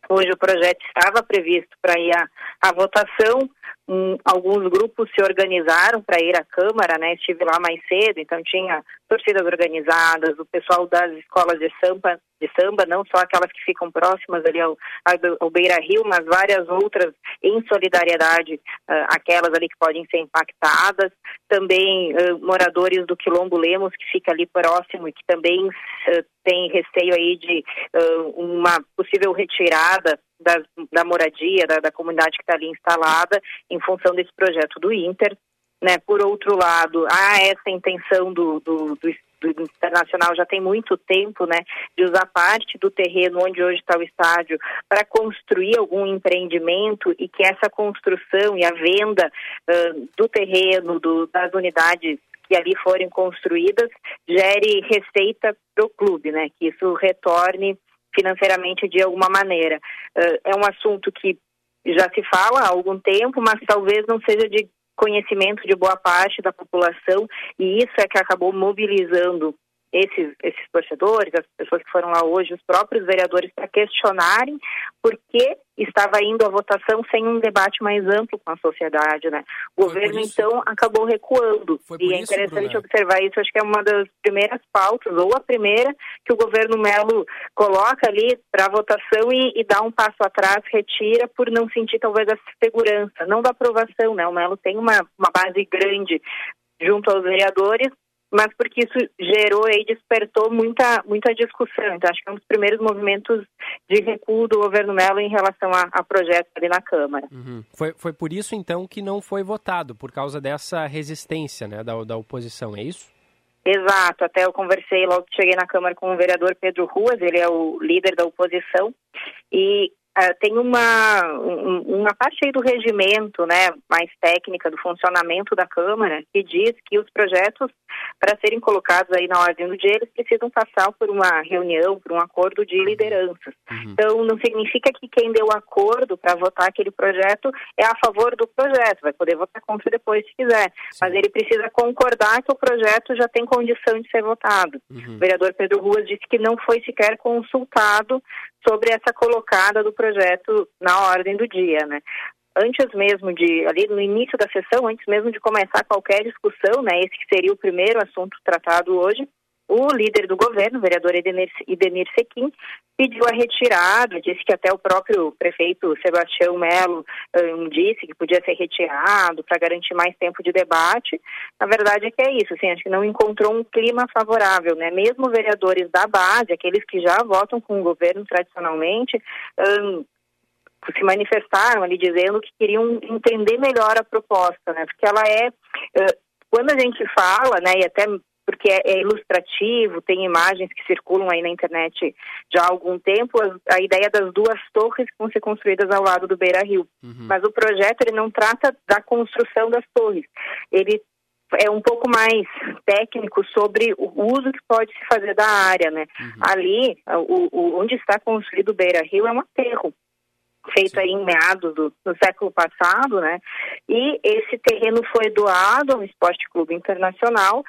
Hoje o projeto estava previsto para ir à, à votação, um, alguns grupos se organizaram para ir à Câmara, né? Estive lá mais cedo, então tinha torcidas organizadas, o pessoal das escolas de samba, de samba, não só aquelas que ficam próximas ali ao, ao Beira Rio, mas várias outras em solidariedade, uh, aquelas ali que podem ser impactadas. Também uh, moradores do Quilombo Lemos, que fica ali próximo e que também uh, tem receio aí de uma possível retirada da, da moradia, da, da comunidade que está ali instalada, em função desse projeto do Inter. Né? Por outro lado, há essa intenção do, do, do, Internacional já tem muito tempo, né, de usar parte do terreno onde hoje está o estádio para construir algum empreendimento e que essa construção e a venda uh, do terreno, do, das unidades que ali forem construídas, gere receita para o clube, né, que isso retorne financeiramente de alguma maneira. Uh, é um assunto que já se fala há algum tempo, mas talvez não seja de conhecimento de boa parte da população, e isso é que acabou mobilizando esses, esses torcedores, as pessoas que foram lá hoje, os próprios vereadores, para questionarem por que estava indo à votação sem um debate mais amplo com a sociedade, né? O governo, então, acabou recuando. E é interessante observar isso, acho que é uma das primeiras pautas, ou a primeira, que o governo Melo coloca ali para votação e, e dá um passo atrás, retira, por não sentir talvez essa segurança, não da aprovação, né? O Melo tem uma, uma base grande junto aos vereadores, mas porque isso gerou e despertou muita, muita discussão. Então, acho que é um dos primeiros movimentos de recuo do governo Mello em relação a, a projetos ali na Câmara. Uhum. Foi, foi por isso, então, que não foi votado, por causa dessa resistência né, da, da oposição, é isso? Exato, até eu conversei logo que cheguei na Câmara com o vereador Pedro Ruas, ele é o líder da oposição, e Uh, tem uma, um, uma parte aí do regimento, né, mais técnica do funcionamento da Câmara, que diz que os projetos, para serem colocados aí na ordem do dia, eles precisam passar por uma reunião, por um acordo de lideranças. Uhum. Então, não significa que quem deu acordo para votar aquele projeto é a favor do projeto, vai poder votar contra depois se quiser, Sim. mas ele precisa concordar que o projeto já tem condição de ser votado. Uhum. O vereador Pedro Ruas disse que não foi sequer consultado sobre essa colocada do projeto na ordem do dia, né? Antes mesmo de, ali no início da sessão, antes mesmo de começar qualquer discussão, né, esse que seria o primeiro assunto tratado hoje, o líder do governo, o vereador Idemir, Idemir Sequim, pediu a retirada, disse que até o próprio prefeito Sebastião Melo um, disse que podia ser retirado para garantir mais tempo de debate. Na verdade é que é isso, assim, acho que não encontrou um clima favorável, né? Mesmo vereadores da base, aqueles que já votam com o governo tradicionalmente, um, se manifestaram ali dizendo que queriam entender melhor a proposta, né? Porque ela é, uh, quando a gente fala, né, e até porque é, é, ilustrativo, tem imagens que circulam aí na internet já há algum tempo, a, a ideia das duas torres que vão ser construídas ao lado do Beira Rio. Uhum. Mas o projeto ele não trata da construção das torres, ele é um pouco mais técnico sobre o uso que pode se fazer da área, né? Uhum. Ali, o, o, onde está construído o Beira Rio é um aterro feito aí em meados do, do, século passado, né? E esse terreno foi doado ao Esporte Clube Internacional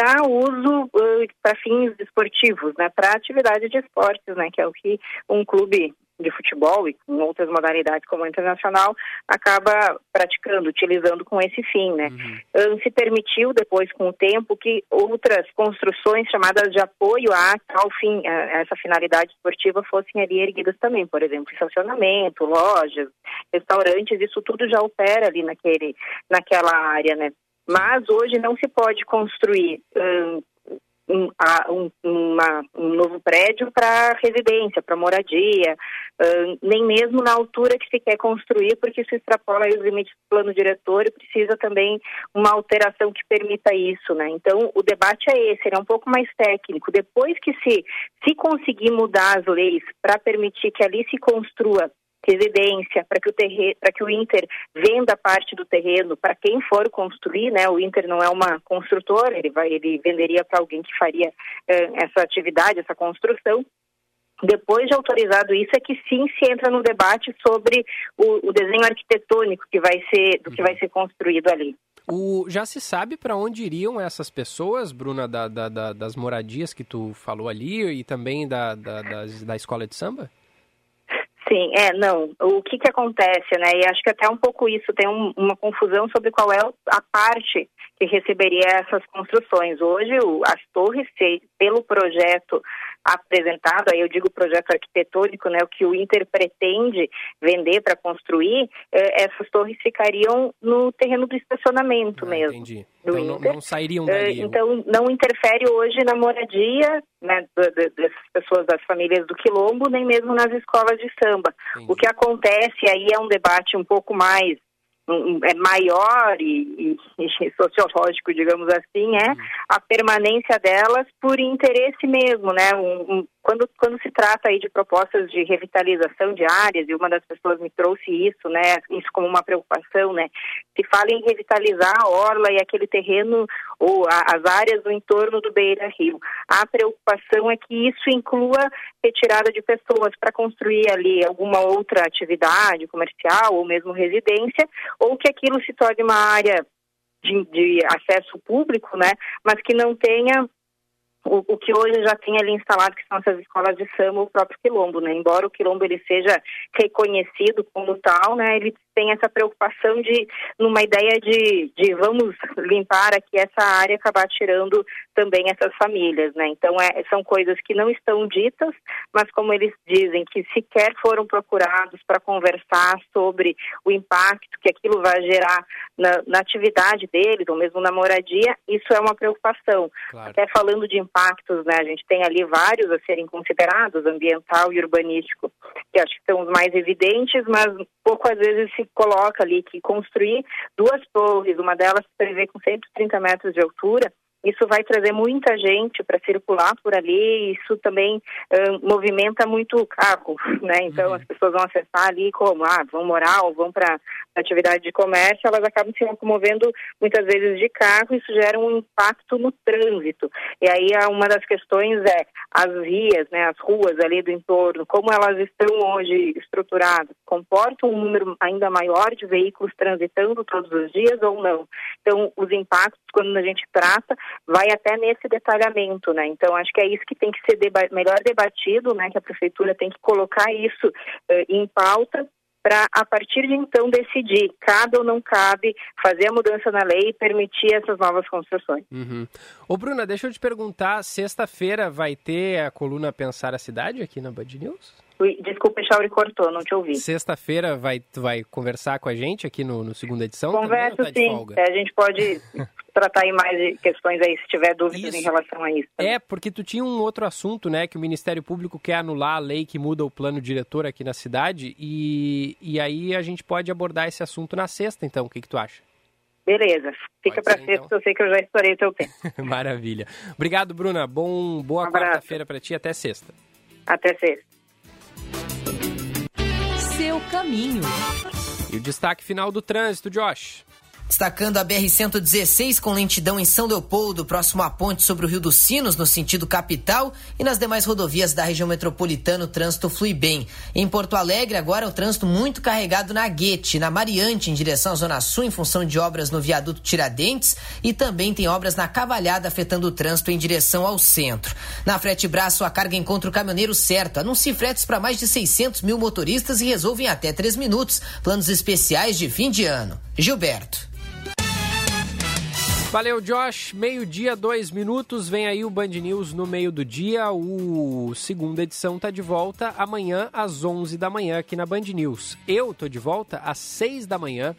para uso uh, para fins esportivos, né? Para atividade de esportes, né? Que é o que um clube de futebol e com outras modalidades como a internacional acaba praticando, utilizando com esse fim, né? Uhum. Se permitiu depois com o tempo que outras construções chamadas de apoio a tal fim, a essa finalidade esportiva fossem ali erguidas também, por exemplo, estacionamento, lojas, restaurantes, isso tudo já opera ali naquele, naquela área, né? Mas hoje não se pode construir um, um, uma, um novo prédio para residência, para moradia, uh, nem mesmo na altura que se quer construir, porque isso extrapola os limites do plano diretor e precisa também uma alteração que permita isso, né? Então, o debate é esse, ele é um pouco mais técnico. Depois que se, se conseguir mudar as leis para permitir que ali se construa residência, para que o terreno, para que o Inter venda parte do terreno para quem for construir, né? O Inter não é uma construtora, ele vai, ele venderia para alguém que faria eh, essa atividade, essa construção. Depois de autorizado isso, é que sim se entra no debate sobre o, o desenho arquitetônico que vai ser do que vai ser construído ali. O, já se sabe para onde iriam essas pessoas, Bruna, da, da, da, das moradias que tu falou ali e também da, da, da escola de samba? Sim, é, não. O que que acontece, né? E acho que até um pouco isso tem um, uma confusão sobre qual é a parte que receberia essas construções. Hoje, o, as torres, pelo projeto apresentado, aí eu digo projeto arquitetônico, né, o que o Inter pretende vender para construir, eh, essas torres ficariam no terreno do estacionamento ah, mesmo. Entendi. Então. Não, não sairiam eh, dali. então não interfere hoje na moradia né, dessas pessoas das famílias do Quilombo, nem mesmo nas escolas de samba. Entendi. O que acontece aí é um debate um pouco mais é maior e, e, e, sociológico, digamos assim, é a permanência delas por interesse mesmo, né? Um, um, quando, quando se trata aí de propostas de revitalização de áreas, e uma das pessoas me trouxe isso, né, isso como uma preocupação, né, se fala em revitalizar a orla e aquele terreno ou a, as áreas do entorno do Beira Rio. A preocupação é que isso inclua retirada de pessoas para construir ali alguma outra atividade comercial ou mesmo residência, ou que aquilo se torne uma área de, de acesso público, né, mas que não tenha o, o, que hoje já tem ali instalado, que são essas escolas de samba, o próprio quilombo, né? Embora o quilombo ele seja reconhecido como tal, né? Ele tem essa preocupação de, numa ideia de, de vamos limpar aqui essa área, acabar tirando também essas famílias, né? Então é, são coisas que não estão ditas, mas como eles dizem que sequer foram procurados para conversar sobre o impacto que aquilo vai gerar na, na, atividade deles, ou mesmo na moradia, isso é uma preocupação. Claro. Até falando de impactos, né? A gente tem ali vários a serem considerados, ambiental e urbanístico, que acho que são os mais evidentes, mas pouco às vezes se coloca ali que construir duas torres, uma delas prevê com 130 metros de altura, isso vai trazer muita gente para circular por ali, isso também movimenta muito o carro, né? Então uhum. as pessoas vão acessar ali como, ah, vão morar ou vão para atividade de comércio, elas acabam se locomovendo muitas vezes de carro, isso gera um impacto no trânsito. E aí uma das questões é as vias, né, as ruas ali do entorno, como elas estão hoje estruturadas, comportam um número ainda maior de veículos transitando todos os dias ou não? Então os impactos quando a gente trata vai até nesse detalhamento, né? Então acho que é isso que tem que ser deba melhor debatido, né? Que a prefeitura tem que colocar isso uh, em pauta para a partir de então decidir cabe ou não cabe fazer a mudança na lei e permitir essas novas construções. Uhum. Ô Bruna, deixa eu te perguntar, sexta-feira vai ter a coluna Pensar a Cidade aqui na Band News? Desculpa, Chauri cortou, não te ouvi. Sexta-feira vai, tu vai conversar com a gente aqui no, no segunda edição? Converso tá sim, é, a gente pode tratar aí mais questões aí, se tiver dúvidas isso. em relação a isso. É, porque tu tinha um outro assunto, né, que o Ministério Público quer anular a lei que muda o plano diretor aqui na cidade, e, e aí a gente pode abordar esse assunto na sexta, então, o que, que tu acha? Beleza, fica para sexta, então. eu sei que eu já estourei o teu tempo. Maravilha. Obrigado, Bruna. Bom, boa um quarta-feira para ti. Até sexta. Até sexta. Seu caminho. E o destaque final do trânsito, Josh. Destacando a BR-116 com lentidão em São Leopoldo, próximo à ponte sobre o Rio dos Sinos, no sentido capital, e nas demais rodovias da região metropolitana o trânsito flui bem. Em Porto Alegre, agora o trânsito muito carregado na Guete, na Mariante, em direção à Zona Sul, em função de obras no viaduto Tiradentes, e também tem obras na Cavalhada afetando o trânsito em direção ao centro. Na Frete Braço, a carga encontra o caminhoneiro certo. Anuncie fretes para mais de 600 mil motoristas e resolvem até 3 minutos. Planos especiais de fim de ano. Gilberto. Valeu, Josh. Meio-dia, dois minutos. Vem aí o Band News no meio do dia. O segunda edição tá de volta amanhã às 11 da manhã aqui na Band News. Eu tô de volta às 6 da manhã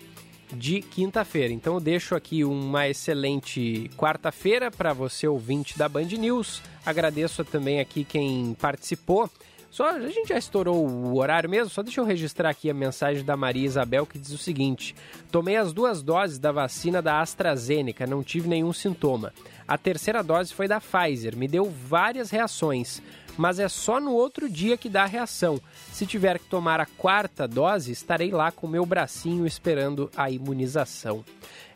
de quinta-feira. Então eu deixo aqui uma excelente quarta-feira para você ouvinte da Band News. Agradeço também aqui quem participou. Só a gente já estourou o horário mesmo, só deixa eu registrar aqui a mensagem da Maria Isabel que diz o seguinte: Tomei as duas doses da vacina da AstraZeneca, não tive nenhum sintoma. A terceira dose foi da Pfizer, me deu várias reações, mas é só no outro dia que dá a reação. Se tiver que tomar a quarta dose, estarei lá com meu bracinho esperando a imunização.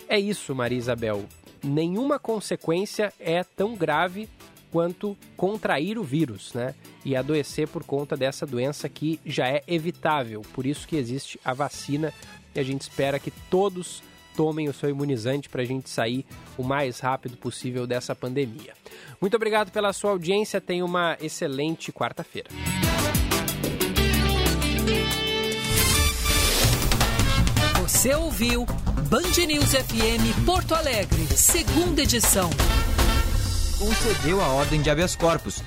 É isso, Maria Isabel. Nenhuma consequência é tão grave quanto contrair o vírus, né? E adoecer por conta dessa doença que já é evitável. Por isso que existe a vacina e a gente espera que todos tomem o seu imunizante para a gente sair o mais rápido possível dessa pandemia. Muito obrigado pela sua audiência. Tenha uma excelente quarta-feira. Você ouviu Band News FM Porto Alegre, segunda edição concedeu a ordem de habeas corpus,